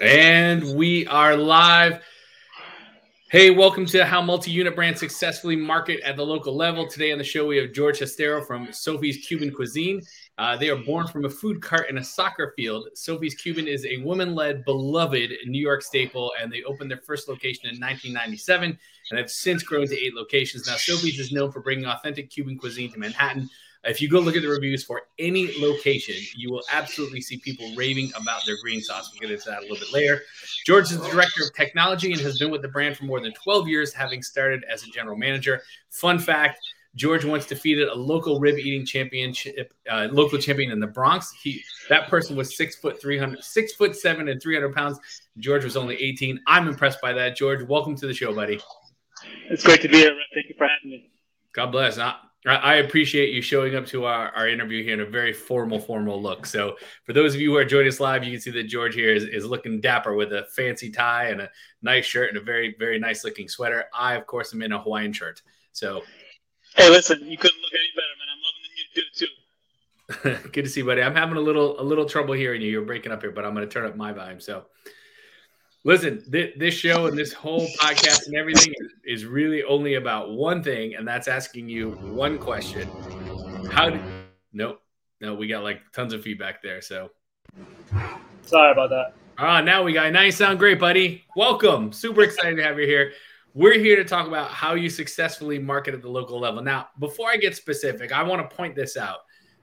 And we are live. Hey, welcome to How Multi Unit Brands Successfully Market at the Local Level. Today on the show, we have George Cestero from Sophie's Cuban Cuisine. Uh, they are born from a food cart in a soccer field. Sophie's Cuban is a woman led, beloved New York staple, and they opened their first location in 1997 and have since grown to eight locations. Now, Sophie's is known for bringing authentic Cuban cuisine to Manhattan if you go look at the reviews for any location, you will absolutely see people raving about their green sauce. We'll get into that a little bit later. George is the director of technology and has been with the brand for more than 12 years, having started as a general manager. Fun fact George once defeated a local rib eating championship, uh, local champion in the Bronx. He that person was six foot three hundred, six foot seven and three hundred pounds. George was only eighteen. I'm impressed by that. George, welcome to the show, buddy. It's great to be here. Thank you for having me. God bless. I appreciate you showing up to our, our interview here in a very formal, formal look. So, for those of you who are joining us live, you can see that George here is, is looking dapper with a fancy tie and a nice shirt and a very, very nice looking sweater. I, of course, am in a Hawaiian shirt. So, hey, listen, you couldn't look any better, man. I'm loving the new dude too. Good to see, you, buddy. I'm having a little, a little trouble hearing you. You're breaking up here, but I'm going to turn up my volume. So, Listen, th- this show and this whole podcast and everything is really only about one thing, and that's asking you one question. How did? Nope, no, we got like tons of feedback there. So sorry about that. Ah, now we got. Now you sound great, buddy. Welcome. Super excited to have you here. We're here to talk about how you successfully market at the local level. Now, before I get specific, I want to point this out.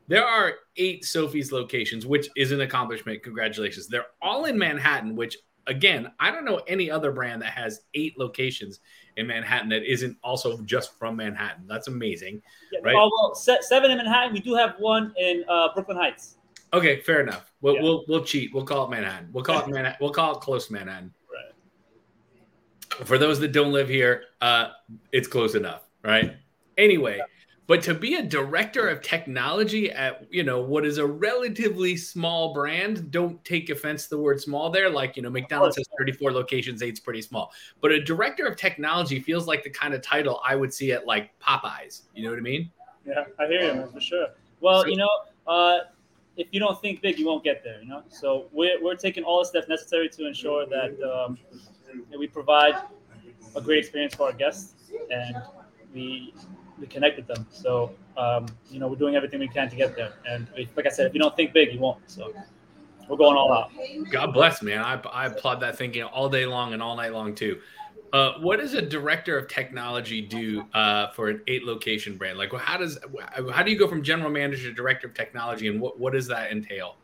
There are eight Sophie's locations, which is an accomplishment. Congratulations. They're all in Manhattan, which again, I don't know any other brand that has eight locations in Manhattan that isn't also just from Manhattan. That's amazing, yeah, right? Oh, well, seven in Manhattan. We do have one in uh, Brooklyn Heights. Okay, fair enough. We'll, yeah. we'll we'll cheat. We'll call it Manhattan. We'll call it Manhattan. We'll call it close Manhattan. Right. For those that don't live here, uh, it's close enough, right? Anyway, but to be a director of technology at you know what is a relatively small brand don't take offense to the word small there. Like you know mcdonald's has 34 locations eight's pretty small. But a director of technology feels like the kind of title i would see at like popeyes. You know what i mean? Yeah i hear you man, for sure. Well so, you know uh, if you don't think big you won't get there you know? So we're, we're taking all the steps necessary to ensure that, um, that we provide a great experience for our guests and we we connect with them. So um, you know, we're doing everything we can to get there. And like I said, if you don't think big, you won't. So we're going all out. God bless, man. I, I applaud that thinking all day long and all night long too. Uh, what does a director of technology do uh, for an eight location brand? Like, how does how do you go from general manager to director of technology, and what what does that entail?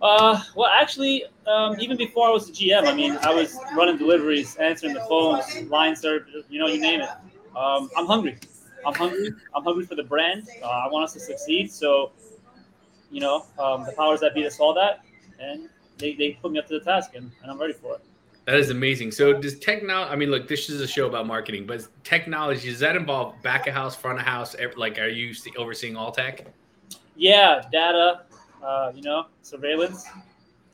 Uh, well, actually, um, even before I was a GM, I mean, I was running deliveries, answering the phones, line service, you know, you name it. Um, I'm hungry. I'm hungry. I'm hungry for the brand. Uh, I want us to succeed. So, you know, um, the powers that be to saw that, and they, they put me up to the task, and, and I'm ready for it. That is amazing. So, does technology? I mean, look, this is a show about marketing, but technology does that involve back of house, front of house? Like, are you overseeing all tech? Yeah, data. Uh, you know, surveillance,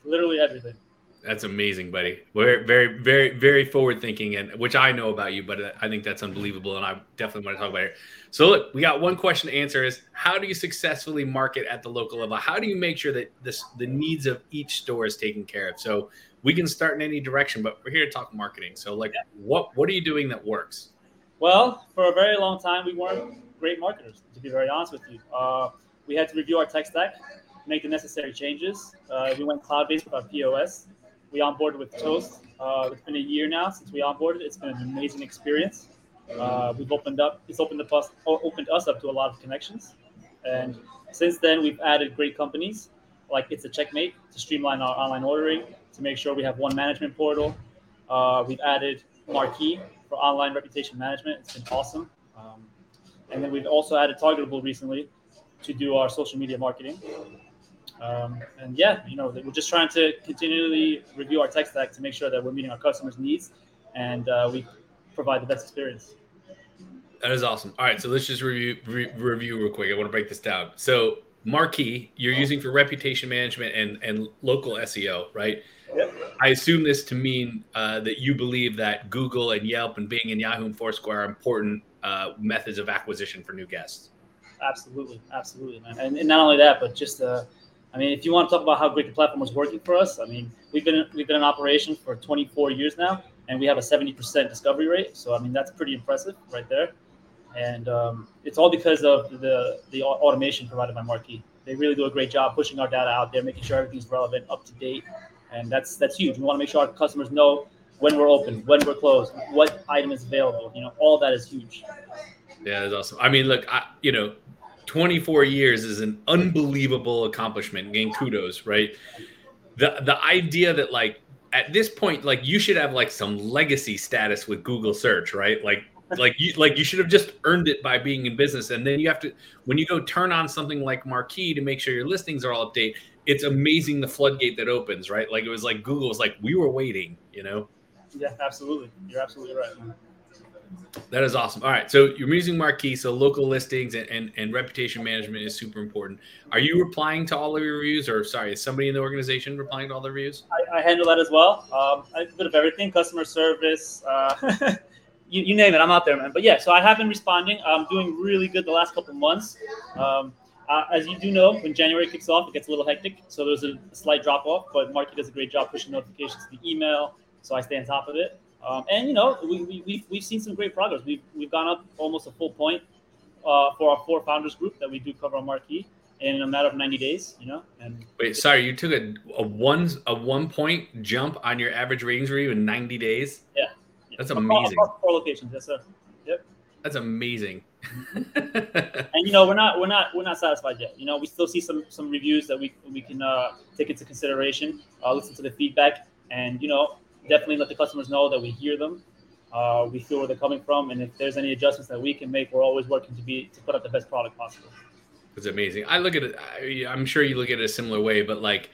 literally everything. That's amazing, buddy. We're very, very, very forward thinking, and which I know about you, but I think that's unbelievable, and I definitely want to talk about it. So, look, we got one question to answer: is how do you successfully market at the local level? How do you make sure that this the needs of each store is taken care of? So, we can start in any direction, but we're here to talk marketing. So, like, what what are you doing that works? Well, for a very long time, we weren't great marketers. To be very honest with you, uh, we had to review our tech stack, make the necessary changes. Uh, we went cloud based with our POS we onboarded with Toast. Uh, it's been a year now since we onboarded. It's been an amazing experience. Uh, we've opened up. It's opened us opened us up to a lot of connections, and since then we've added great companies like ItsaCheckmate to streamline our online ordering to make sure we have one management portal. Uh, we've added Marqii for online reputation management. It's been awesome. Um, and then we've also added Targetable recently to do our social media marketing. Um, and yeah, you know, we're just trying to continually review our tech stack to make sure that we're meeting our customers' needs and uh, we provide the best experience. That is awesome. All right, so let's just review re- review real quick. I want to break this down. So Marqii, you're using for reputation management and and local SEO, right? Yep. I assume this to mean uh, that you believe that Google and Yelp and Bing and Yahoo and Foursquare are important uh, methods of acquisition for new guests. Absolutely, absolutely, man. And, and, not only that, but just uh, I mean, if you want to talk about how great the platform is working for us, I mean, we've been we've been in operation for 24 years now, and we have a 70% discovery rate. So I mean, that's pretty impressive right there. And um, it's all because of the the automation provided by Marqii. They really do a great job pushing our data out there, making sure everything's relevant, up to date, and that's that's huge. We want to make sure our customers know when we're open, when we're closed, what item is available. You know, all that is huge. Yeah, that's awesome. I mean, look, I, you know, 24 years is an unbelievable accomplishment. Getting kudos, right? The the idea that like at this point, like you should have like some legacy status with Google search, right? Like like you like you should have just earned it by being in business. And then you have to when you go turn on something like Marqii to make sure your listings are all update, it's amazing the floodgate that opens, right? Like it was like Google was like, we were waiting, you know? Yeah, absolutely. You're absolutely right. That is awesome. All right. So you're using Marqii. So local listings and, and, and, reputation management is super important. Are you replying to all of your reviews or sorry, is somebody in the organization replying to all the reviews? I, I handle that as well. Um, a bit of everything, customer service, uh, you, you, name it. I'm out there, man. But yeah, so I have been responding. I'm doing really good the last couple months. Um, uh, as you do know, when January kicks off, it gets a little hectic. So there's a, a slight drop off, but Marqii does a great job pushing notifications to the email. So I stay on top of it. Um, and you know, we, we, we've, we've seen some great progress. We've, we've gone up almost a full point uh, for our four founders group that we do cover on Marqii in a matter of 90 days, you know. And wait, sorry, you took a, a one a one point jump on your average ratings review in 90 days. Yeah, that's amazing. Four, four locations, yes, sir. Yep. That's amazing. and you know, we're not we're not we're not satisfied yet. You know, we still see some some reviews that we we can uh, take into consideration, uh, listen to the feedback, and you know, definitely let the customers know that we hear them. Uh, we feel where they're coming from, and if there's any adjustments that we can make, we're always working to be to put out the best product possible. It's amazing. I look at it. I, I'm sure you look at it a similar way, but like,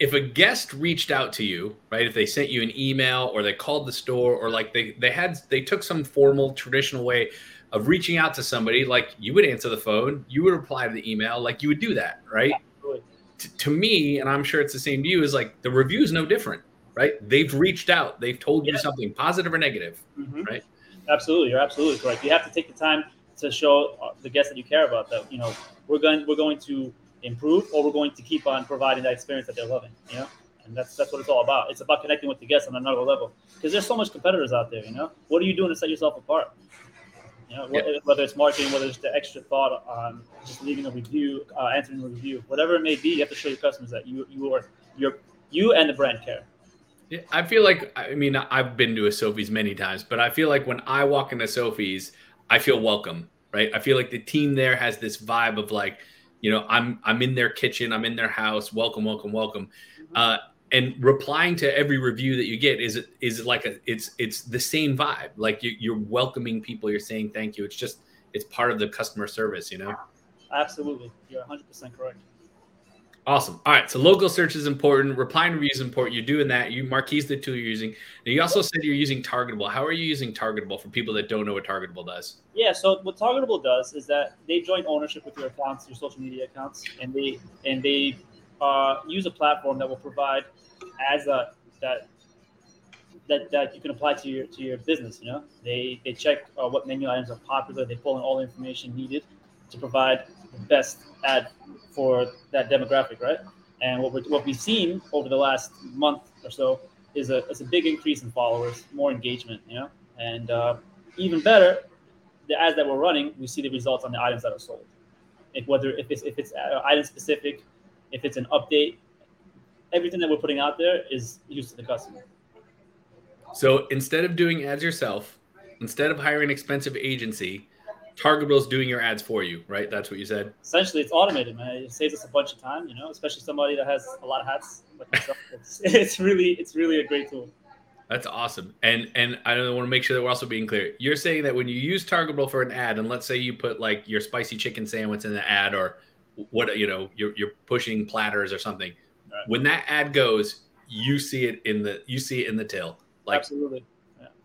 if a guest reached out to you, right? If they sent you an email or they called the store or like they they had they took some formal traditional way of reaching out to somebody, like you would answer the phone, you would reply to the email, like you would do that, right? T- to me, and I'm sure it's the same to you, is like the review is no different right? They've reached out. They've told you something positive or negative, mm-hmm. right? Absolutely, you're absolutely correct. You have to take the time to show uh, the guests that you care about that you know we're going we're going to improve or we're going to keep on providing that experience that they're loving. You know, and that's that's what it's all about. It's about connecting with the guests on another level because there's so much competitors out there. You know, what are you doing to set yourself apart? You know, yeah. whether it's marketing, whether it's the extra thought on just leaving a review, uh, answering a review, whatever it may be, you have to show your customers that you you are you you and the brand care. I feel like I mean I've been to a Sophie's many times, but I feel like when I walk into Sophie's, I feel welcome, right? I feel like the team there has this vibe of like, you know, I'm I'm in their kitchen, I'm in their house, welcome, welcome, welcome. Mm-hmm. Uh, and replying to every review that you get is is like a it's it's the same vibe. Like you, you're welcoming people, you're saying thank you. It's just it's part of the customer service, you know. Absolutely, you're 100 percent correct. Awesome. All right. So local search is important. Replying reviews is important. You're doing that. You Marqii's the tool you're using. Now you also said you're using Targetable. How are you using Targetable for people that don't know what Targetable does? Yeah. So what Targetable does is that they join ownership with your accounts, your social media accounts, and they and they uh, use a platform that will provide as a that that, that you can apply to your to your business. You know, they they check uh, what menu items are popular. They pull in all the information needed to provide best ad for that demographic, right? And what, we what we've seen over the last month or so is a, is a big increase in followers, more engagement, you know, and uh, even better, the ads that we're running, we see the results on the items that are sold. If whether if it's if it's uh, item specific, if it's an update, everything that we're putting out there is used to the customer. So instead of doing ads yourself, instead of hiring an expensive agency, Targetable's doing your ads for you, right? That's what you said. Essentially, it's automated, man. It saves us a bunch of time, you know, especially somebody that has a lot of hats like myself. it's, it's really, it's really a great tool. That's awesome. And and I want to make sure that we're also being clear. You're saying that when you use Targetable for an ad, and let's say you put like your spicy chicken sandwich in the ad, or what you know, you're you're pushing platters or something. Right. When that ad goes, you see it in the you see it in the till. Like absolutely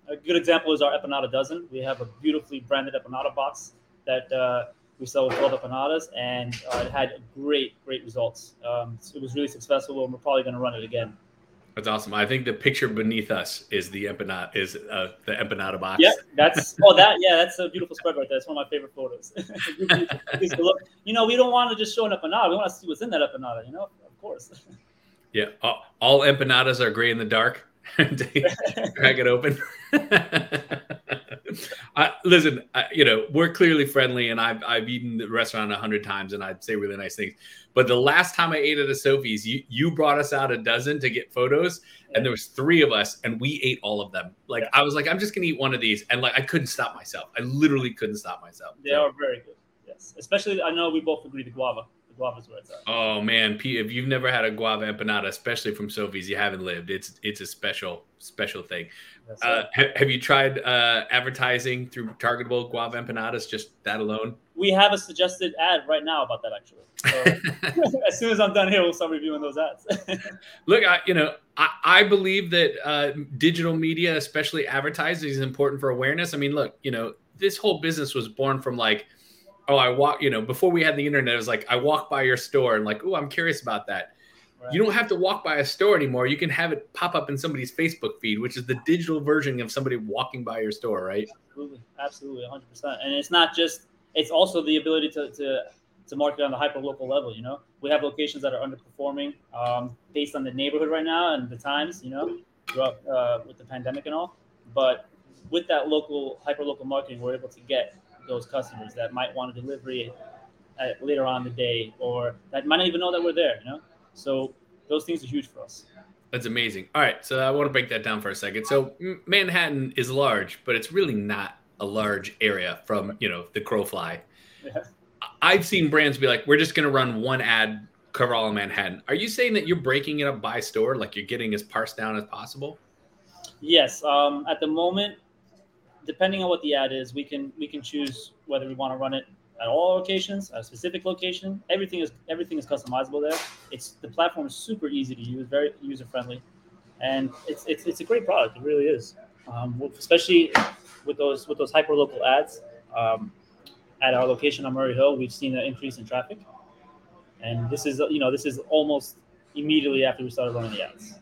a good example is our empanada dozen. We have a beautifully branded empanada box that uh, we sell with 12 empanadas, and uh, it had great, great results. Um, it was really successful, and we're probably going to run it again. That's awesome. I think the picture beneath us is the empanada is uh, the empanada box. Yeah, that's oh that yeah, that's a beautiful spread right there. It's one of my favorite photos. you know, we don't want to just show an empanada. We want to see what's in that empanada. You know, of course. Yeah, all, all empanadas are gray in the dark. Crack it open. I, listen, I, you know we're clearly friendly, and I've I've eaten the restaurant a hundred times, and I'd say really nice things. But the last time I ate at a Sophie's, you you brought us out a dozen to get photos, and there was three of us, and we ate all of them. Like yeah. I was like, I'm just gonna eat one of these, and like I couldn't stop myself. I literally couldn't stop myself. They so. are very good. Yes, especially I know we both agree the guava guava's where it's at. Oh man, Pete, if you've never had a guava empanada, especially from Sophie's, you haven't lived. It's it's a special special thing. Uh, have, have, you tried uh, advertising through targetable guava empanadas? Just that alone? We have a suggested ad right now about that actually. So as soon as I'm done here, we'll start reviewing those ads. Look, I, you know, I, I believe that uh, digital media, especially advertising, is important for awareness. I mean, look, you know, this whole business was born from like oh, I walk, you know, before we had the internet, it was like I walk by your store and like, oh, I'm curious about that. Right. You don't have to walk by a store anymore. You can have it pop up in somebody's Facebook feed, which is the digital version of somebody walking by your store, right? Absolutely, absolutely, 100. percent And it's not just; it's also the ability to to to market on the hyper local level. You know, we have locations that are underperforming um, based on the neighborhood right now and the times. You know, throughout uh, with the pandemic and all. But with that local hyper local marketing, we're able to get those customers that might want a delivery at, later on the day or that might not even know that we're there, you know? So those things are huge for us. That's amazing. All right, so I want to break that down for a second. So Manhattan is large, but it's really not a large area from, you know, the crow fly. Yeah. I've seen brands be like, we're just going to run one ad cover all of Manhattan. Are you saying that you're breaking it up by store, like you're getting as parsed down as possible? Yes. Um, at the moment, depending on what the ad is, we can we can choose whether we want to run it at all locations, at a specific location. Everything is everything is customizable there. It's the platform is super easy to use, very user friendly, and it's it's, it's a great product. It really is, um, especially with those with those hyper local ads. Um, at our location on Murray Hill, we've seen an increase in traffic, and this is you know this is almost immediately after we started running the ads.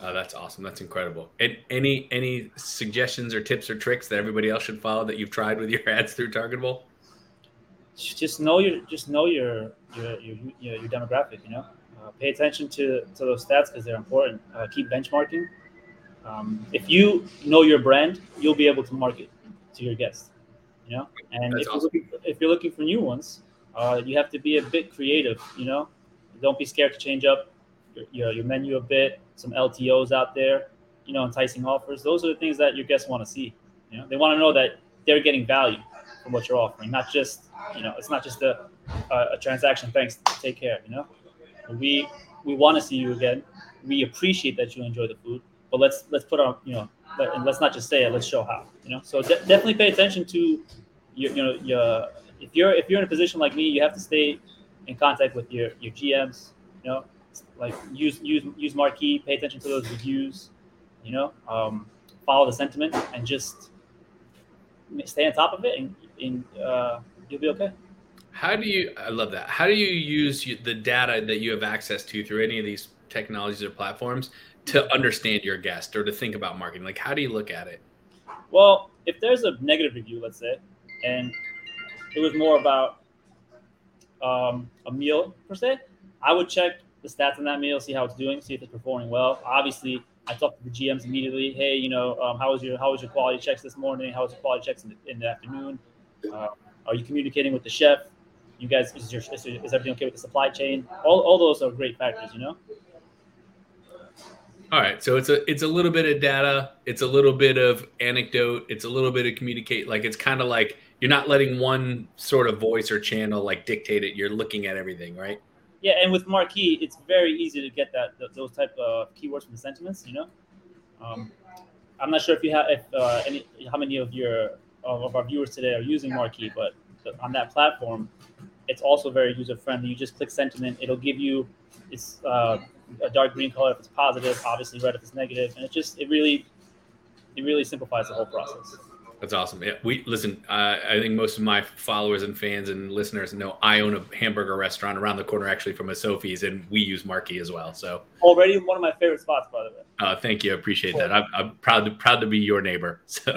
Oh, that's awesome. That's incredible. And any any suggestions or tips or tricks that everybody else should follow that you've tried with your ads through Targetable? Just know your just know your your your, your, your demographic. You know, uh, pay attention to to those stats because they're important. Uh, keep benchmarking. Um, if you know your brand, you'll be able to market to your guests. You know, and if, awesome. you're looking for, if you're looking for new ones, uh, you have to be a bit creative. You know, don't be scared to change up your, your menu a bit, some LTOs out there, you know, enticing offers. Those are the things that your guests want to see. You know, they want to know that they're getting value from what you're offering, not just you know, it's not just a a, a transaction. Thanks, take care. You know, we we want to see you again. We appreciate that you enjoy the food, but let's let's put our you know, let, and let's not just say it. Let's show how. You know, so de- definitely pay attention to your you know your if you're if you're in a position like me, you have to stay in contact with your your GMs. You know, like use use use Marqii, pay attention to those reviews, you know, um, follow the sentiment, and just stay on top of it, and, and uh, you'll be okay. How do you? I love that. How do you use the data that you have access to through any of these technologies or platforms to understand your guest or to think about marketing? Like, how do you look at it? Well, if there's a negative review, let's say, and it was more about um, a meal per se, I would check the stats on that meal, see how it's doing, see if it's performing well. Obviously, I talked to the GMs immediately. Hey, you know, um, how was your how was your quality checks this morning? How was your quality checks in the, in the afternoon? Uh, are you communicating with the chef? You guys, is, your, is, is everything okay with the supply chain? All, all those are great factors, you know. All right, so it's a it's a little bit of data, it's a little bit of anecdote, it's a little bit of communicate. Like it's kind of like you're not letting one sort of voice or channel like dictate it. You're looking at everything, right? Yeah, and with Marqii, it's very easy to get that those type of keywords from the sentiments. You know, um, I'm not sure if you have if uh, any how many of your of our viewers today are using Marqii, but on that platform, it's also very user friendly. You just click sentiment; it'll give you it's uh, a dark green color if it's positive, obviously red if it's negative, and it just it really it really simplifies the whole process. That's awesome. Yeah, we listen. Uh, I think most of my followers and fans and listeners know I own a hamburger restaurant around the corner, actually from a Sophie's, and we use Marqii as well. So already one of my favorite spots, by the way. Uh, thank you. I appreciate that. I'm, I'm, proud to proud to be your neighbor. So,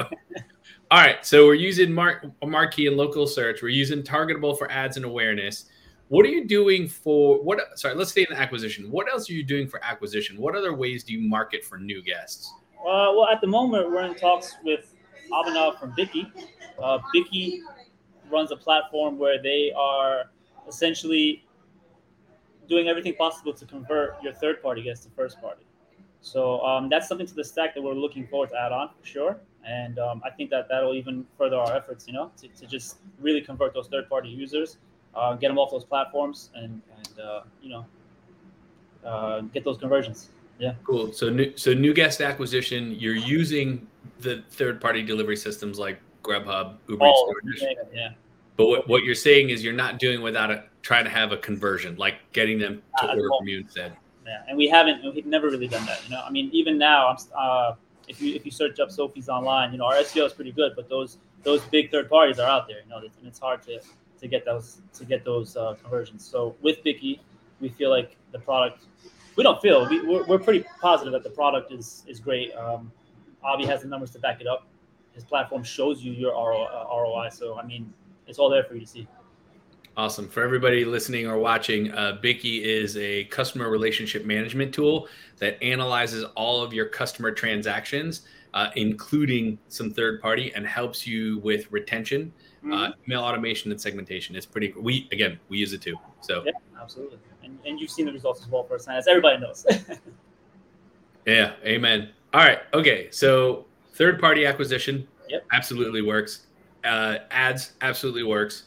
all right. So we're using Mar- Marqii and local search. We're using Targetable for ads and awareness. what are you doing for what? Sorry, let's stay in the acquisition. What else are you doing for acquisition? What other ways do you market for new guests? Uh, well, at the moment, we're in talks with Abhinav from Bikky. Uh, runs a platform where they are essentially doing everything possible to convert your third party guests to first party. So um, that's something to the stack that we're looking forward to add on for sure. And um, I think that that'll even further our efforts, you know, to, to just really convert those third party users, uh, get them off those platforms, and, and uh, you know, uh, get those conversions. Yeah. Cool. So new, so new guest acquisition, you're using the third party delivery systems like Grubhub, Uber Oh, Eats, yeah, DoorDash. yeah. But what, what you're saying is you're not doing without a, trying to have a conversion, like getting them to Uh, order well- from you instead. Yeah, and we haven't, we've never really done that. You know, I mean, even now, I'm, uh, if you if you search up Sophie's online, you know, our SEO is pretty good, but those those big third parties are out there. You know, and it's hard to to get those to get those uh, conversions. So with Bikky, we feel like the product. We don't feel we, we're, we're pretty positive that the product is is great. Um, Avi has the numbers to back it up. His platform shows you your ROI. So I mean, it's all there for you to see. Awesome. For everybody listening or watching, uh, Bikky is a customer relationship management tool that analyzes all of your customer transactions, uh, including some third party, and helps you with retention, uh, email automation, and segmentation. It's pretty. We again, we use it too. So Yeah, absolutely. And, and you've seen the results as well firsthand, as everybody knows. yeah, amen. All right. Okay. So third party acquisition, Yep. absolutely works. Uh, ads absolutely works.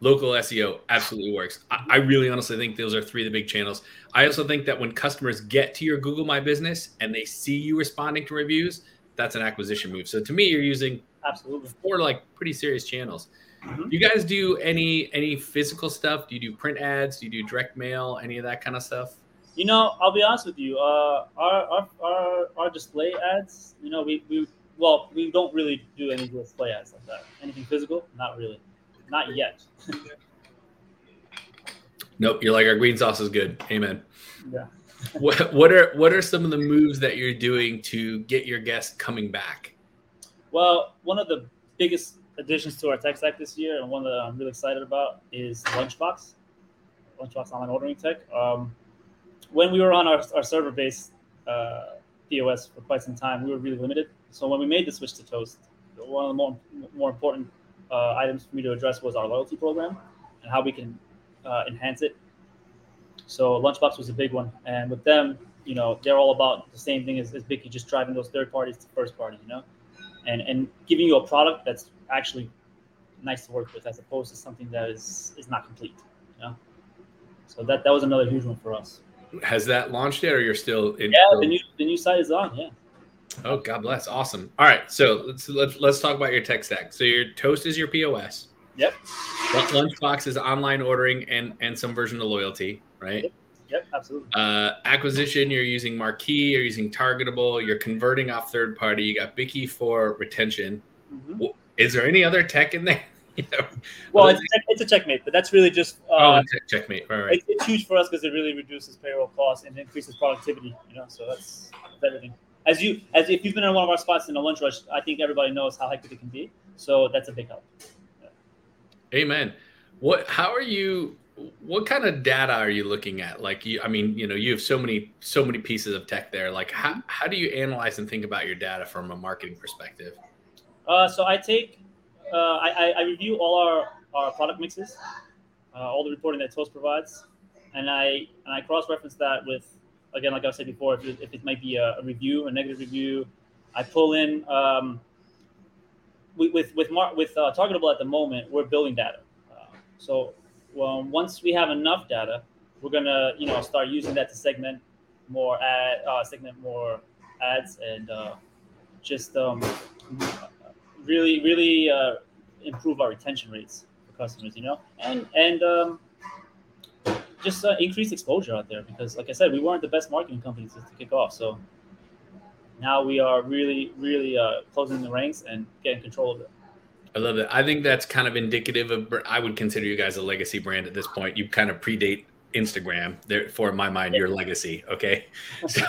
Local SEO absolutely works. I, I really honestly think those are three of the big channels. I also think that when customers get to your Google My Business and they see you responding to reviews, that's an acquisition move. So to me, you're using absolutely. four like pretty serious channels. Mhm. You guys do any any physical stuff? Do you do print ads? Do you do direct mail? Any of that kind of stuff? You know, I'll be honest with you. Uh, our, our our our display ads. You know, we, we well, we don't really do any display ads like that. Anything physical? Not really. Not yet. Nope. You're like our green sauce is good. Amen. Yeah. what, what are what are some of the moves that you're doing to get your guests coming back? Well, one of the biggest additions to our tech stack this year, and one that I'm really excited about, is Lunchbox, Lunchbox online ordering tech. Um, when we were on our, our server-based uh, POS for quite some time, we were really limited. So when we made the switch to Toast, one of the more more important uh, items for me to address was our loyalty program and how we can uh, enhance it. So Lunchbox was a big one, and with them, you know, they're all about the same thing as, as Bikky, just driving those third parties to first party, you know, and and giving you a product that's actually nice to work with, as opposed to something that is is not complete, you know. So that that was another huge one for us. Has that launched yet, or you're still in? Yeah, the new the new site is on. Yeah. Oh, God bless. Awesome. All right. So let's let's let's talk about your tech stack. So your Toast is your POS. Yep. Lunchbox is online ordering and and some version of loyalty, right? Yep. Absolutely. Uh, acquisition, you're using Marqii, you're using Targetable, you're converting off third party. You got Bikky for retention. Mhm. Is there any other tech in there? you know? Well, it's a, ItsaCheckmate, but that's really just uh, oh, and check- checkmate. All right. it's, it's huge for us because it really reduces payroll costs and increases productivity. You know, so that's, that's everything. As you as if you've been in one of our spots in a lunch rush, I think everybody knows how hectic it can be. So that's a big help. Amen. What? How are you? What kind of data are you looking at? Like, you, I mean, you know, you have so many, so many pieces of tech there. Like, how how do you analyze and think about your data from a marketing perspective? Uh, so I take, uh, I, I, review all our, our product mixes, uh, all the reporting that Toast provides, and I and I cross reference that with again, like I said before, if it, if it might be a, a review, a negative review, I pull in. Um, with with with, Mar- with uh, Targetable at the moment, we're building data. Uh, so well, once we have enough data, we're gonna you know start using that to segment more ad, uh, segment more ads, and uh, just um, really really uh, improve our retention rates for customers. You know, and and um, just uh, increase exposure out there because, like I said, we weren't the best marketing companies to, to kick off. So now we are really, really uh, closing the ranks and getting control of it. I love it. I think that's kind of indicative of. I would consider you guys a legacy brand at this point. You kind of predate Instagram. Therefore, in my mind, your legacy. Okay, so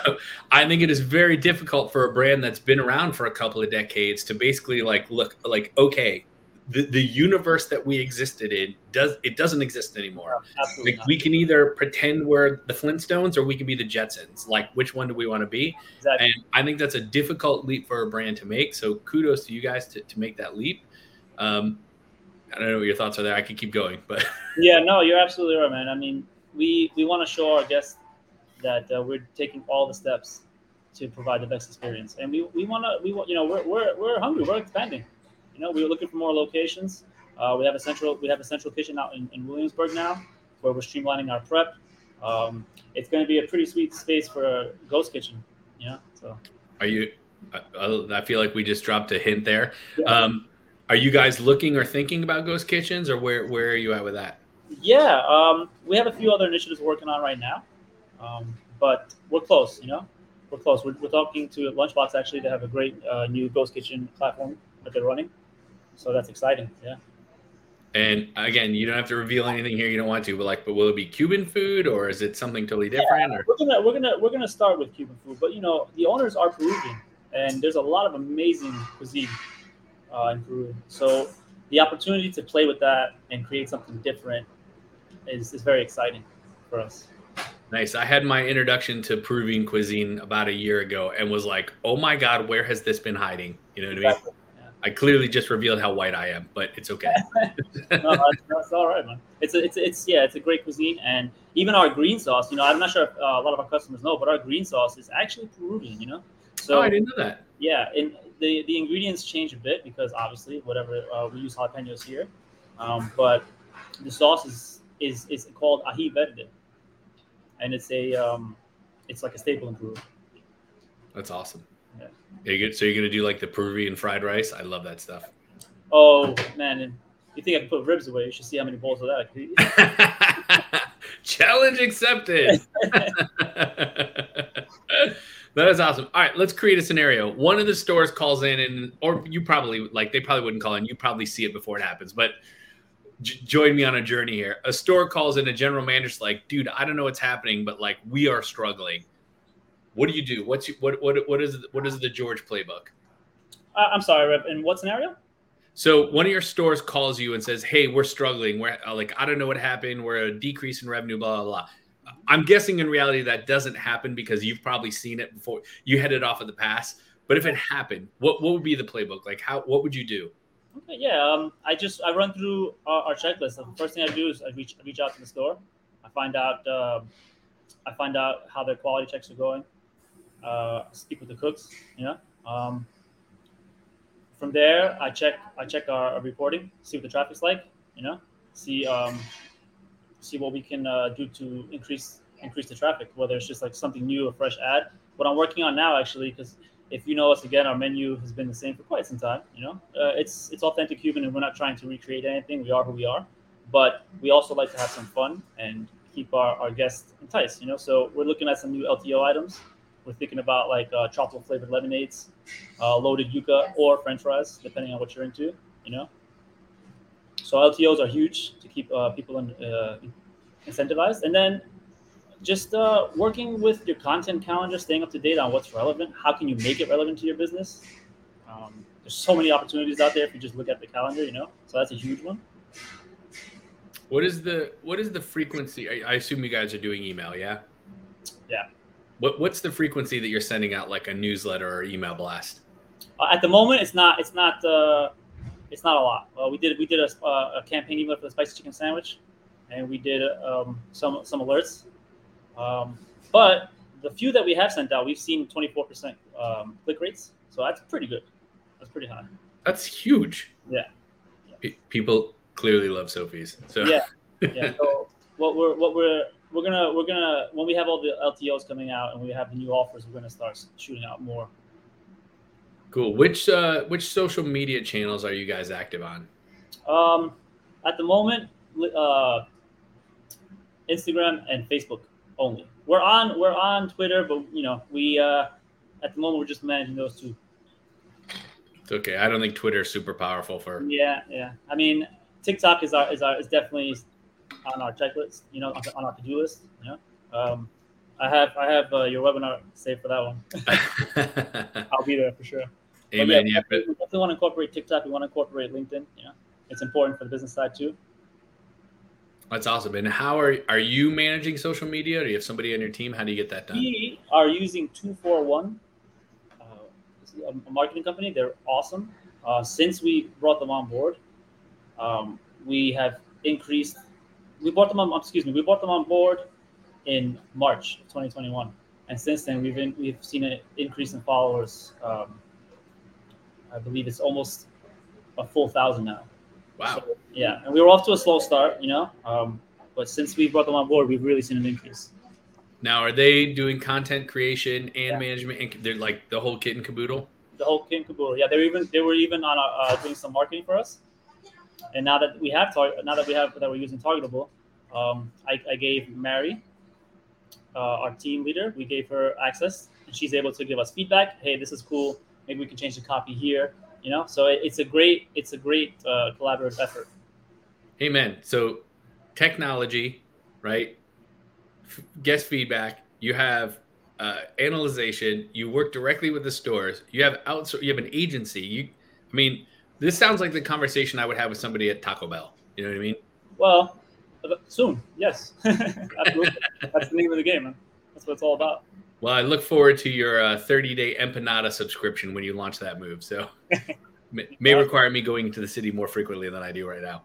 I think it is very difficult for a brand that's been around for a couple of decades to basically like look like okay, the, the universe that we existed in does it doesn't exist anymore. Absolutely Like we can either pretend we're the Flintstones or we can be the Jetsons. Like which one do we want to be? Exactly. And I think that's a difficult leap for a brand to make. So kudos to you guys to, to make that leap. Um, I don't know what your thoughts are there. I could keep going, but Yeah, no, you're absolutely right, man. I mean, we we want to show our guests that uh, we're taking all the steps to provide the best experience, and we, we want to we want you know we're, we're we're hungry, we're expanding. You know, we were looking for more locations. Uh, we have a central we have a central kitchen out in, in Williamsburg now, where we're streamlining our prep. Um, it's going to be a pretty sweet space for a ghost kitchen. You know, so are you? I, I feel like we just dropped a hint there. yeah. Um, are you guys looking or thinking about ghost kitchens, or where where are you at with that? Yeah, um, we have a few other initiatives working on right now, um, but we're close. You know, we're close. We're, we're talking to Lunchbox actually to have a great uh, new ghost kitchen platform that they're running, so that's exciting. Yeah. And again, you don't have to reveal anything here. You don't want to, but like, but will it be Cuban food or is it something totally different? Or We're gonna we're gonna we're gonna start with Cuban food, but you know the owners are Peruvian, and there's a lot of amazing cuisine uh, in Peru. So the opportunity to play with that and create something different is, is very exciting for us. nice. I had my introduction to Peruvian cuisine about a year ago and was like, oh my god, where has this been hiding? You know what I mean? Exactly. I clearly just revealed how white I am, but it's okay. no, that's, that's all right, man. It's a, it's it's yeah, it's a great cuisine, and even our green sauce. You know, I'm not sure if uh, a lot of our customers know, but our green sauce is actually Peruvian. You know, so oh, I didn't know that. yeah, and the the ingredients change a bit because obviously whatever uh, we use jalapenos here, um, but the sauce is is is called aji verde, and it's a um, it's like a staple in Peru. That's awesome. Yeah. You get, so you're gonna do like the Peruvian fried rice? I love that stuff. Oh man, you think I can put ribs away? You should see how many bowls of that. I could eat. Challenge accepted. that is awesome. All right, let's create a scenario. One of the stores calls in, and or you probably like they probably wouldn't call in. You probably see it before it happens, but j- join me on a journey here. A store calls in, a general manager's like, "Dude, I don't know what's happening, but like we are struggling. What do you do? What's you, what what what is what is the George playbook?" Uh, I'm sorry, Rev. In what scenario? So one of your stores calls you and says, "Hey, we're struggling. We're uh, like, I don't know what happened. We're a decrease in revenue. Blah blah blah." I'm guessing in reality that doesn't happen because you've probably seen it before. You headed off of the pass. But if it happened, what what would be the playbook? Like, how what would you do? Okay, yeah. Um, I just I run through our, our checklist. The first thing I do is I reach I reach out to the store. I find out um I find out how their quality checks are going. Uh, speak with the cooks. You know. Um, from there, I check I check our, our reporting, see what the traffic's like. You know, see um, see what we can uh, do to increase increase the traffic. Whether it's just like something new, a fresh ad. What I'm working on now, actually, because if you know us again, our menu has been the same for quite some time. You know, uh, it's it's authentic Cuban, and we're not trying to recreate anything. We are who we are, but we also like to have some fun and keep our, our guests enticed. You know, so we're looking at some new LTO items. We're thinking about like uh, chocolate flavored lemonades, uh, loaded yuca, or French fries, depending on what you're into. You know, so LTOs are huge to keep uh, people in, uh, incentivized, and then just uh, working with your content calendar, staying up to date on what's relevant. How can you make it relevant to your business? Um, there's so many opportunities out there if you just look at the calendar, you know. So that's a huge one. What is the what is the frequency? I, I assume you guys are doing email, yeah. Yeah. What what's the frequency that you're sending out like a newsletter or email blast? Uh, at the moment, it's not. It's not. Uh, it's not a lot. Uh, we did. We did a, uh, a campaign email for the spicy chicken sandwich, and we did um, some some alerts. Um, but the few that we have sent out, we've seen 24% um, click rates. So that's pretty good. That's pretty high. That's huge. Yeah. Pe- people clearly love Sophie's. So Yeah. Yeah. So what we're what we're we're gonna we're gonna when we have all the LTOs coming out and we have the new offers, we're gonna start shooting out more. cool. Which uh which social media channels are you guys active on? Um, at the moment, uh, Instagram and Facebook only. We're on we're on Twitter, but you know we uh, at the moment we're just managing those two. It's okay. I don't think Twitter is super powerful for Yeah, yeah. I mean, TikTok is our is our is definitely on our checklist. You know, on, on our to do list. You know, um, I have I have uh, your webinar saved for that one. I'll be there for sure. But Amen. yeah, Yeah, but we definitely want to incorporate TikTok. We want to incorporate LinkedIn. You know, it's important for the business side too. That's awesome. And how are are you managing social media? Or do you have somebody on your team? How do you get that done? We are using two four one, uh, a marketing company. They're awesome. Uh, since we brought them on board, um, we have increased. We brought them on. Excuse me. We brought them on board in March of 2021, and since then we've in, we've seen an increase in followers. Um, I believe it's almost a full thousand now. Wow. So, yeah, and we were off to a slow start, you know, um, but since we brought them on board, we've really seen an increase. Now, are they doing content creation and Yeah. management? And they're like the whole kit and caboodle. The whole kit and caboodle. Yeah, they were even they were even on uh, doing some marketing for us. And now that we have tar- now that we have that we're using Targetable, um, I, I gave Mary, uh, our team leader, we gave her access, and she's able to give us feedback. Hey, this is cool. Maybe we can change the copy here. You know, so it, it's a great it's a great uh, collaborative effort. Man. So, technology, right? F- guest feedback. You have uh, analyzation. You work directly with the stores. You have outsource. You have an agency. You, I mean, this sounds like the conversation I would have with somebody at Taco Bell. You know what I mean? Well, uh, soon, yes, absolutely. That's the name of the game, man. That's what it's all about. Well, I look forward to your uh, 30 day empanada subscription when you launch that move. So, may, may require me going to the city more frequently than I do right now.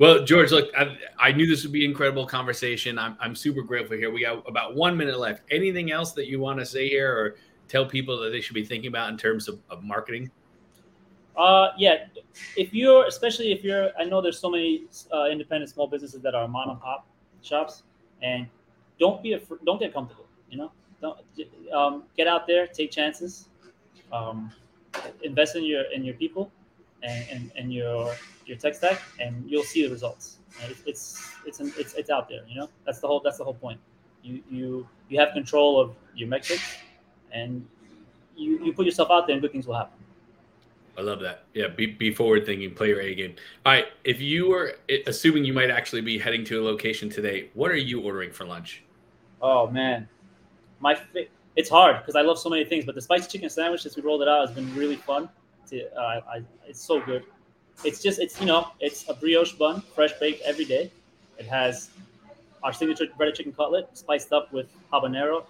Well, George, look, I, I knew this would be an incredible conversation. I'm, I'm super grateful here. We got about one minute left. Anything else that you want to say here or tell people that they should be thinking about in terms of, of marketing? Uh, yeah, if you're, especially if you're, I know there's so many uh, independent small businesses that are mom and pop shops, and don't be afraid, don't get comfortable. You know, don't um, get out there, take chances, um, invest in your in your people, and, and, and your your tech stack, and you'll see the results. And It's it's it's, an, it's it's out there. You know, that's the whole that's the whole point. You you you have control of your metrics, and you you put yourself out there, and good things will happen. I love that. Yeah, be, be forward thinking, play your A game. All right. If you were assuming you might actually be heading to a location today, what are you ordering for lunch? Oh man, my fa- it's hard because I love so many things, but the spicy chicken sandwich since we rolled it out has been really fun. To uh, I, it's so good. It's just it's you know it's a brioche bun, fresh baked every day. It has our signature breaded chicken cutlet spiced up with habanero,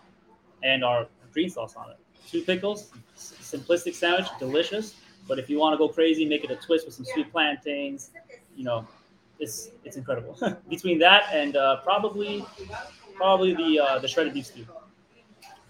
and our green sauce on it. Two pickles, simplistic sandwich, delicious. But if you want to go crazy, make it a twist with some sweet plantains. You know, it's it's incredible. Between that and uh, probably probably the uh, the shredded beef stew.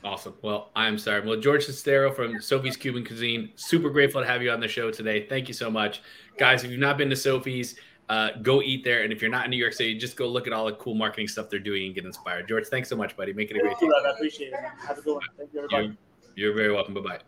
Awesome. Well, I'm sorry. Well, George Cestero from Sophie's Cuban Cuisine, super grateful to have you on the show today. Thank you so much. Guys, if you've not been to Sophie's, uh, go eat there. And if you're not in New York City, just go look at all the cool marketing stuff they're doing and get inspired. George, thanks so much, buddy. Make it a great day. I appreciate it. Man. Have a good one. Thank you, everybody. You're, you're very welcome. Bye bye.